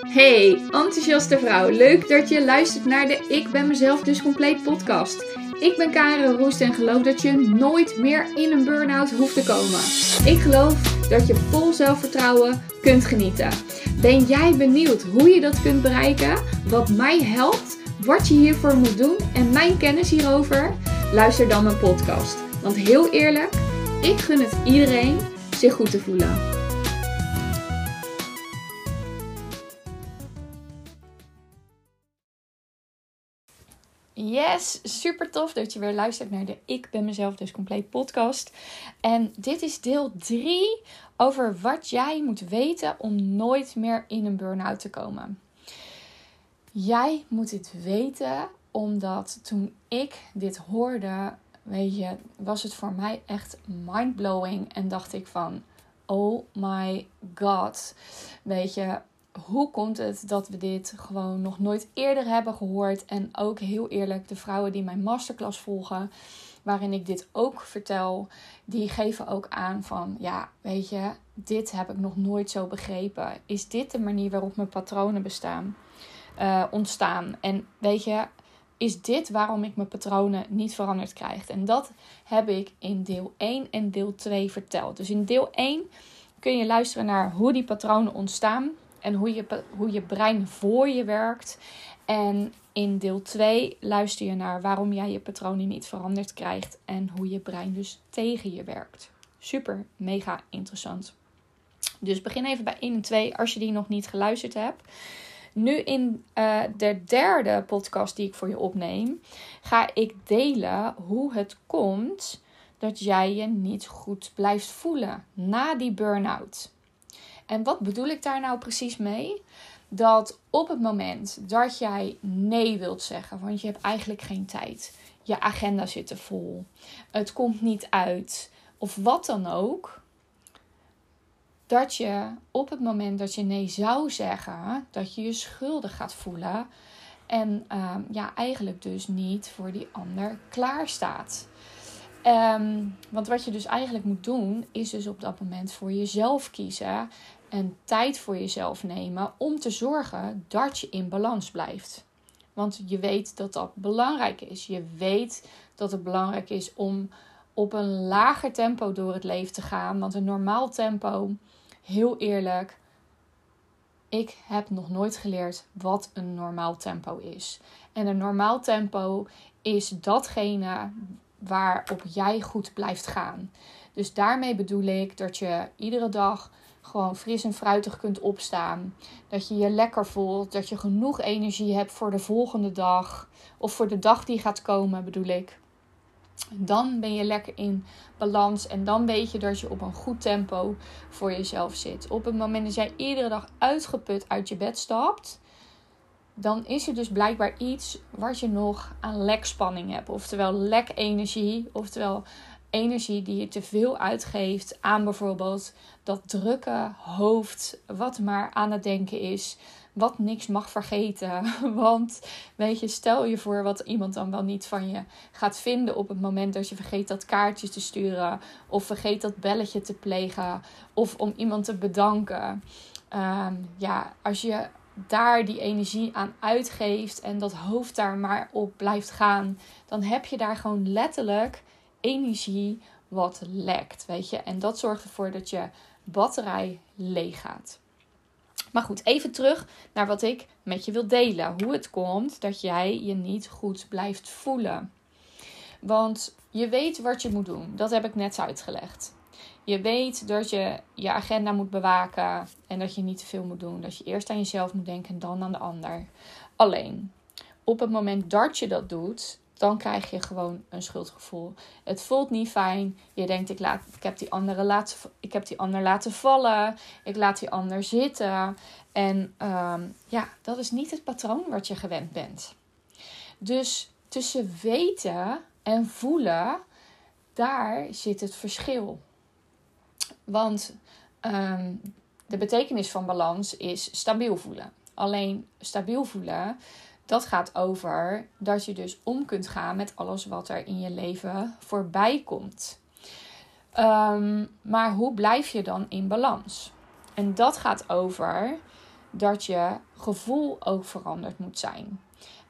Hey, enthousiaste vrouw. Leuk dat je luistert naar de Ik ben mezelf dus compleet podcast. Ik ben Karen Roest en geloof dat je nooit meer in een burn-out hoeft te komen. Ik geloof dat je vol zelfvertrouwen kunt genieten. Ben jij benieuwd hoe je dat kunt bereiken? Wat mij helpt? Wat je hiervoor moet doen en mijn kennis hierover? Luister dan mijn podcast. Want heel eerlijk, ik gun het iedereen zich goed te voelen. Yes, super tof dat je weer luistert naar de Ik ben mezelf dus compleet podcast. En dit is deel 3 over wat jij moet weten om nooit meer in een burn-out te komen. Jij moet dit weten omdat toen ik dit hoorde, weet je, was het voor mij echt mindblowing en dacht ik van oh my god. Weet je, hoe komt het dat we dit gewoon nog nooit eerder hebben gehoord? En ook heel eerlijk, de vrouwen die mijn masterclass volgen, waarin ik dit ook vertel, die geven ook aan van ja, weet je, dit heb ik nog nooit zo begrepen. Is dit de manier waarop mijn patronen bestaan, uh, ontstaan? En weet je, is dit waarom ik mijn patronen niet veranderd krijg? En dat heb ik in deel 1 en deel 2 verteld. Dus in deel 1 kun je luisteren naar hoe die patronen ontstaan en hoe je, hoe je brein voor je werkt. En in deel 2 luister je naar waarom jij je patronen niet veranderd krijgt en hoe je brein dus tegen je werkt. Super, mega interessant. Dus begin even bij 1 en 2 als je die nog niet geluisterd hebt. Nu in uh, de derde podcast die ik voor je opneem, ga ik delen hoe het komt dat jij je niet goed blijft voelen na die burn-out. En wat bedoel ik daar nou precies mee? Dat op het moment dat jij nee wilt zeggen, want je hebt eigenlijk geen tijd, je agenda zit er vol, het komt niet uit, of wat dan ook, dat je op het moment dat je nee zou zeggen, dat je je schuldig gaat voelen en uh, ja, eigenlijk dus niet voor die ander klaar staat. Um, want wat je dus eigenlijk moet doen, is dus op dat moment voor jezelf kiezen en tijd voor jezelf nemen om te zorgen dat je in balans blijft. Want je weet dat dat belangrijk is. Je weet dat het belangrijk is om op een lager tempo door het leven te gaan. Want een normaal tempo, heel eerlijk, ik heb nog nooit geleerd wat een normaal tempo is. En een normaal tempo is datgene waarop jij goed blijft gaan. Dus daarmee bedoel ik dat je iedere dag gewoon fris en fruitig kunt opstaan. Dat je je lekker voelt. Dat je genoeg energie hebt voor de volgende dag. Of voor de dag die gaat komen, bedoel ik. Dan ben je lekker in balans en dan weet je dat je op een goed tempo voor jezelf zit. Op het moment dat jij iedere dag uitgeput uit je bed stapt, dan is er dus blijkbaar iets wat je nog aan lekspanning hebt. Oftewel lek energie, oftewel energie die je te veel uitgeeft aan bijvoorbeeld dat drukke hoofd, wat maar aan het denken is, wat niks mag vergeten. Want weet je, stel je voor wat iemand dan wel niet van je gaat vinden op het moment dat je vergeet dat kaartje te sturen, of vergeet dat belletje te plegen, of om iemand te bedanken. Ehm, ja, als je daar die energie aan uitgeeft en dat hoofd daar maar op blijft gaan, dan heb je daar gewoon letterlijk energie wat lekt, weet je. En dat zorgt ervoor dat je batterij leeg gaat. Maar goed, even terug naar wat ik met je wil delen. Hoe het komt dat jij je niet goed blijft voelen. Want je weet wat je moet doen. Dat heb ik net uitgelegd. Je weet dat je je agenda moet bewaken en dat je niet te veel moet doen. Dat je eerst aan jezelf moet denken en dan aan de ander. Alleen, op het moment dat je dat doet, dan krijg je gewoon een schuldgevoel. Het voelt niet fijn. Je denkt, ik, laat, ik, heb, die andere laten, ik heb die ander laten vallen. Ik laat die ander zitten. En ehm, ja, dat is niet het patroon wat je gewend bent. Dus tussen weten en voelen, daar zit het verschil. Want ehm, de betekenis van balans is stabiel voelen. Alleen stabiel voelen dat gaat over dat je dus om kunt gaan met alles wat er in je leven voorbij komt. Ehm, maar hoe blijf je dan in balans? En dat gaat over dat je gevoel ook veranderd moet zijn.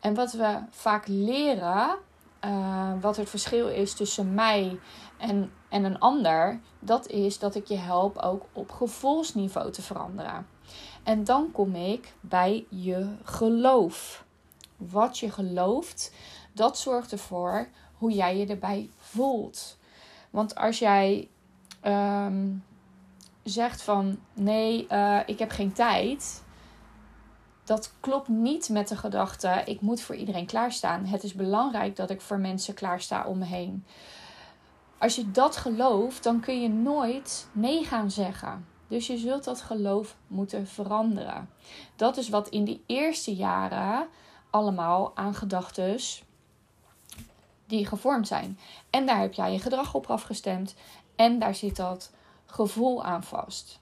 En wat we vaak leren, uh, wat het verschil is tussen mij en, en een ander, dat is dat ik je help ook op gevoelsniveau te veranderen. En dan kom ik bij je geloof. Wat je gelooft, dat zorgt ervoor hoe jij je erbij voelt. Want als jij ehm, zegt van nee, uh, ik heb geen tijd. Dat klopt niet met de gedachte: ik moet voor iedereen klaarstaan. Het is belangrijk dat ik voor mensen klaarsta om me heen. Als je dat gelooft, dan kun je nooit nee gaan zeggen. Dus je zult dat geloof moeten veranderen. Dat is wat in die eerste jaren allemaal aan gedachten die gevormd zijn. En daar heb jij je gedrag op afgestemd. En daar zit dat gevoel aan vast.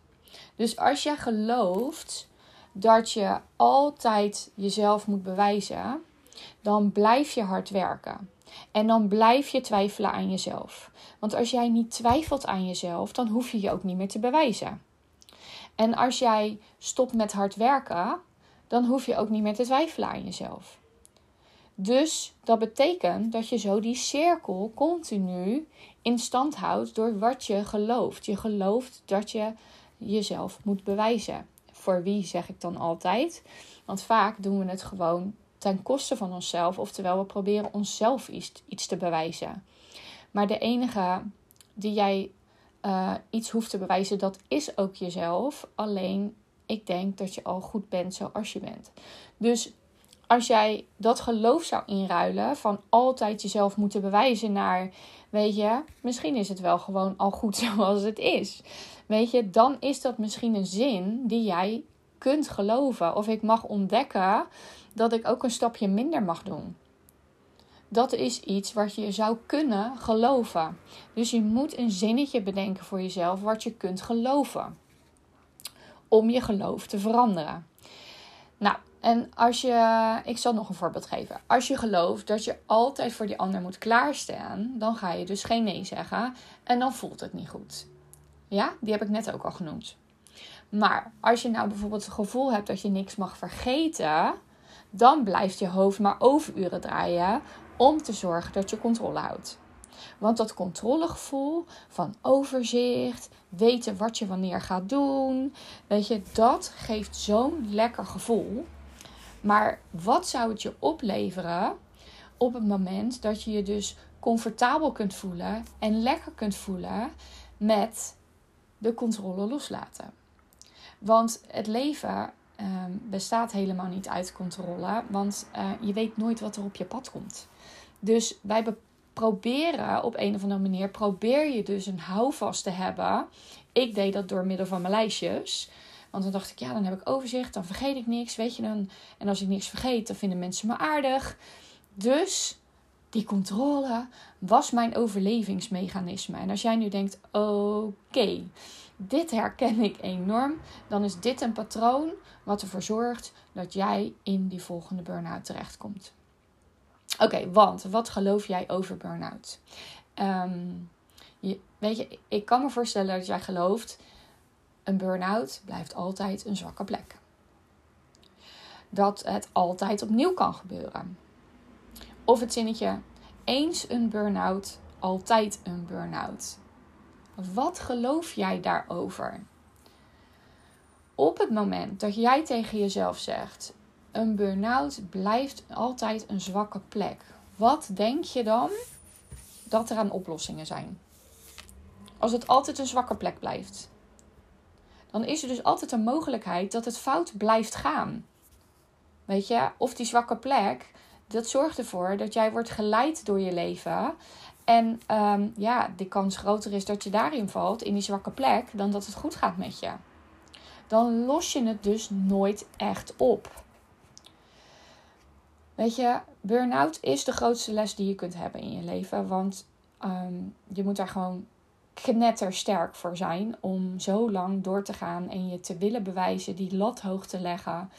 Dus als jij gelooft dat je altijd jezelf moet bewijzen, dan blijf je hard werken. En dan blijf je twijfelen aan jezelf. Want als jij niet twijfelt aan jezelf, dan hoef je je ook niet meer te bewijzen. En als jij stopt met hard werken, dan hoef je ook niet meer te twijfelen aan jezelf. Dus dat betekent dat je zo die cirkel continu in stand houdt door wat je gelooft. Je gelooft dat je jezelf moet bewijzen. Voor wie zeg ik dan altijd? Want vaak doen we het gewoon ten koste van onszelf, oftewel we proberen onszelf iets, te bewijzen. Maar de enige die jij uh, iets hoeft te bewijzen, dat is ook jezelf. Alleen ik denk dat je al goed bent zoals je bent. Dus als jij dat geloof zou inruilen van altijd jezelf moeten bewijzen naar, weet je, misschien is het wel gewoon al goed zoals het is. Weet je, dan is dat misschien een zin die jij kunt geloven. Of ik mag ontdekken dat ik ook een stapje minder mag doen. Dat is iets wat je zou kunnen geloven. Dus je moet een zinnetje bedenken voor jezelf wat je kunt geloven. Om je geloof te veranderen. Nou, en als je, ik zal nog een voorbeeld geven. Als je gelooft dat je altijd voor die ander moet klaarstaan, dan ga je dus geen nee zeggen en dan voelt het niet goed. Ja, die heb ik net ook al genoemd. Maar als je nou bijvoorbeeld het gevoel hebt dat je niks mag vergeten, dan blijft je hoofd maar overuren draaien om te zorgen dat je controle houdt. Want dat controlegevoel van overzicht, weten wat je wanneer gaat doen, weet je, dat geeft zo'n lekker gevoel. Maar wat zou het je opleveren op het moment dat je je dus comfortabel kunt voelen en lekker kunt voelen met de controle loslaten? Want het leven ehm, bestaat helemaal niet uit controle, want uh, je weet nooit wat er op je pad komt. Dus wij proberen op een of andere manier, probeer je dus een houvast te hebben. Ik deed dat door middel van mijn lijstjes. Want dan dacht ik, ja, dan heb ik overzicht, dan vergeet ik niks, weet je dan. En als ik niks vergeet, dan vinden mensen me aardig. Dus die controle was mijn overlevingsmechanisme. En als jij nu denkt, oké, dit herken ik enorm, dan is dit een patroon wat ervoor zorgt dat jij in die volgende burn-out terechtkomt. Oké, want wat geloof jij over burn-out? Ehm, weet je, ik kan me voorstellen dat jij gelooft een burn-out blijft altijd een zwakke plek. Dat het altijd opnieuw kan gebeuren. Of het zinnetje eens een burn-out, altijd een burn-out. Wat geloof jij daarover? Op het moment dat jij tegen jezelf zegt: een burn-out blijft altijd een zwakke plek. Wat denk je dan dat er aan oplossingen zijn? Als het altijd een zwakke plek blijft dan is er dus altijd een mogelijkheid dat het fout blijft gaan. Weet je, of die zwakke plek, dat zorgt ervoor dat jij wordt geleid door je leven. En um, ja, de kans groter is dat je daarin valt, in die zwakke plek, dan dat het goed gaat met je. Dan los je het dus nooit echt op. Weet je, burn-out is de grootste les die je kunt hebben in je leven. Want um, je moet daar gewoon knettersterk voor zijn om zo lang door te gaan en je te willen bewijzen, die lat hoog te leggen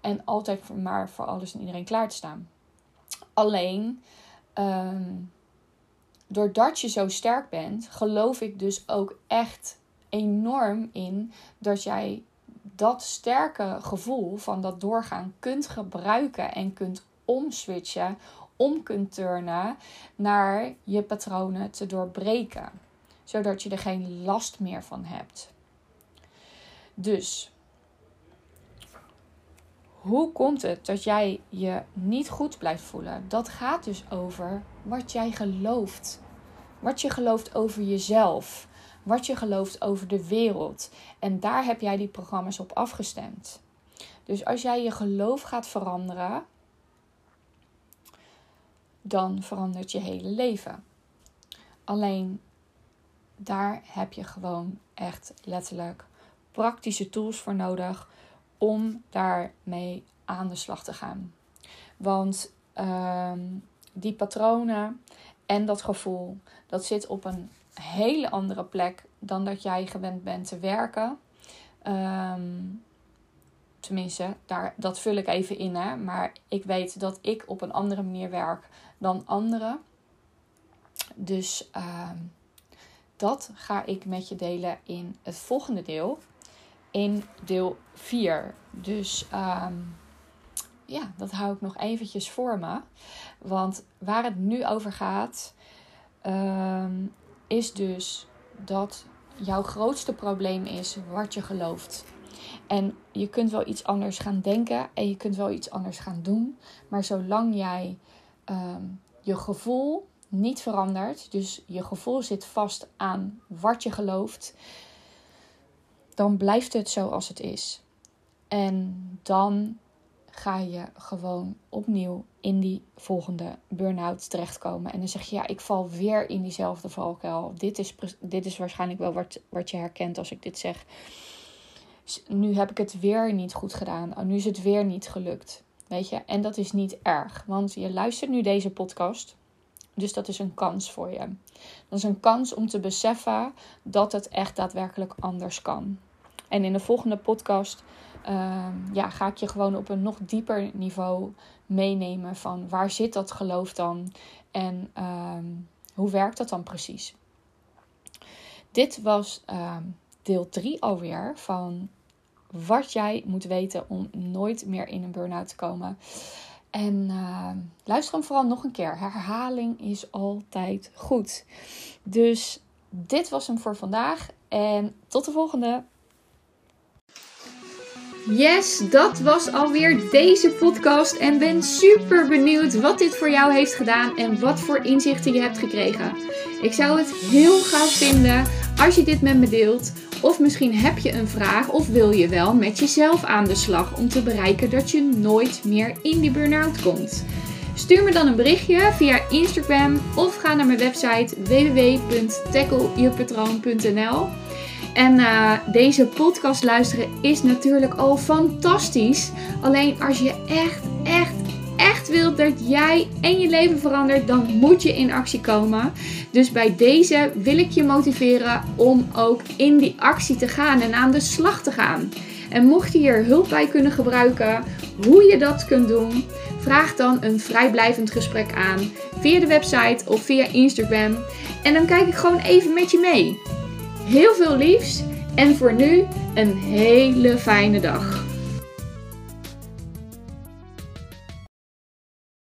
en altijd maar voor alles en iedereen klaar te staan. Alleen, um, doordat je zo sterk bent, geloof ik dus ook echt enorm in dat jij dat sterke gevoel van dat doorgaan kunt gebruiken en kunt omswitchen, om kunt turnen naar je patronen te doorbreken, zodat je er geen last meer van hebt. Dus hoe komt het dat jij je niet goed blijft voelen? Dat gaat dus over wat jij gelooft. Wat je gelooft over jezelf. Wat je gelooft over de wereld. En daar heb jij die programma's op afgestemd. Dus als jij je geloof gaat veranderen, dan verandert je hele leven. Alleen daar heb je gewoon echt letterlijk praktische tools voor nodig om daarmee aan de slag te gaan. Want uh, die patronen en dat gevoel, dat zit op een hele andere plek dan dat jij gewend bent te werken. Um, tenminste, daar, dat vul ik even in. Hè? Maar ik weet dat ik op een andere manier werk dan anderen. Dus uh, dat ga ik met je delen in het volgende deel in deel 4. Dus um, ja, dat hou ik nog eventjes voor me. Want waar het nu over gaat, um, is dus dat jouw grootste probleem is wat je gelooft. En je kunt wel iets anders gaan denken en je kunt wel iets anders gaan doen. Maar zolang jij um, je gevoel niet verandert, dus je gevoel zit vast aan wat je gelooft, dan blijft het zoals het is. En dan ga je gewoon opnieuw in die volgende burn-out terechtkomen. En dan zeg je, ja, ik val weer in diezelfde valkuil. Dit is, dit is waarschijnlijk wel wat, wat je herkent als ik dit zeg. Nu heb ik het weer niet goed gedaan. Oh, nu is het weer niet gelukt. Weet je, en dat is niet erg, want je luistert nu deze podcast. Dus dat is een kans voor je. Dat is een kans om te beseffen dat het echt daadwerkelijk anders kan. En in de volgende podcast ehm, ja, ga ik je gewoon op een nog dieper niveau meenemen van waar zit dat geloof dan en ehm, hoe werkt dat dan precies. Dit was ehm, deel 3 alweer van wat jij moet weten om nooit meer in een burn-out te komen. En luister hem vooral nog een keer. Herhaling is altijd goed. Dus dit was hem voor vandaag. En tot de volgende. Yes, dat was alweer deze podcast en ben super benieuwd wat dit voor jou heeft gedaan en wat voor inzichten je hebt gekregen. Ik zou het heel gaaf vinden als je dit met me deelt. Of misschien heb je een vraag of wil je wel met jezelf aan de slag om te bereiken dat je nooit meer in die burn-out komt. Stuur me dan een berichtje via Instagram of ga naar mijn website www.tackleyourpatroon.nl. En uh, deze podcast luisteren is natuurlijk al fantastisch. Alleen als je echt, echt, wilt dat jij en je leven verandert, dan moet je in actie komen. Dus bij deze wil ik je motiveren om ook in die actie te gaan en aan de slag te gaan. En mocht je hier hulp bij kunnen gebruiken, hoe je dat kunt doen, vraag dan een vrijblijvend gesprek aan via de website of via Instagram. En dan kijk ik gewoon even met je mee. Heel veel liefs en voor nu een hele fijne dag.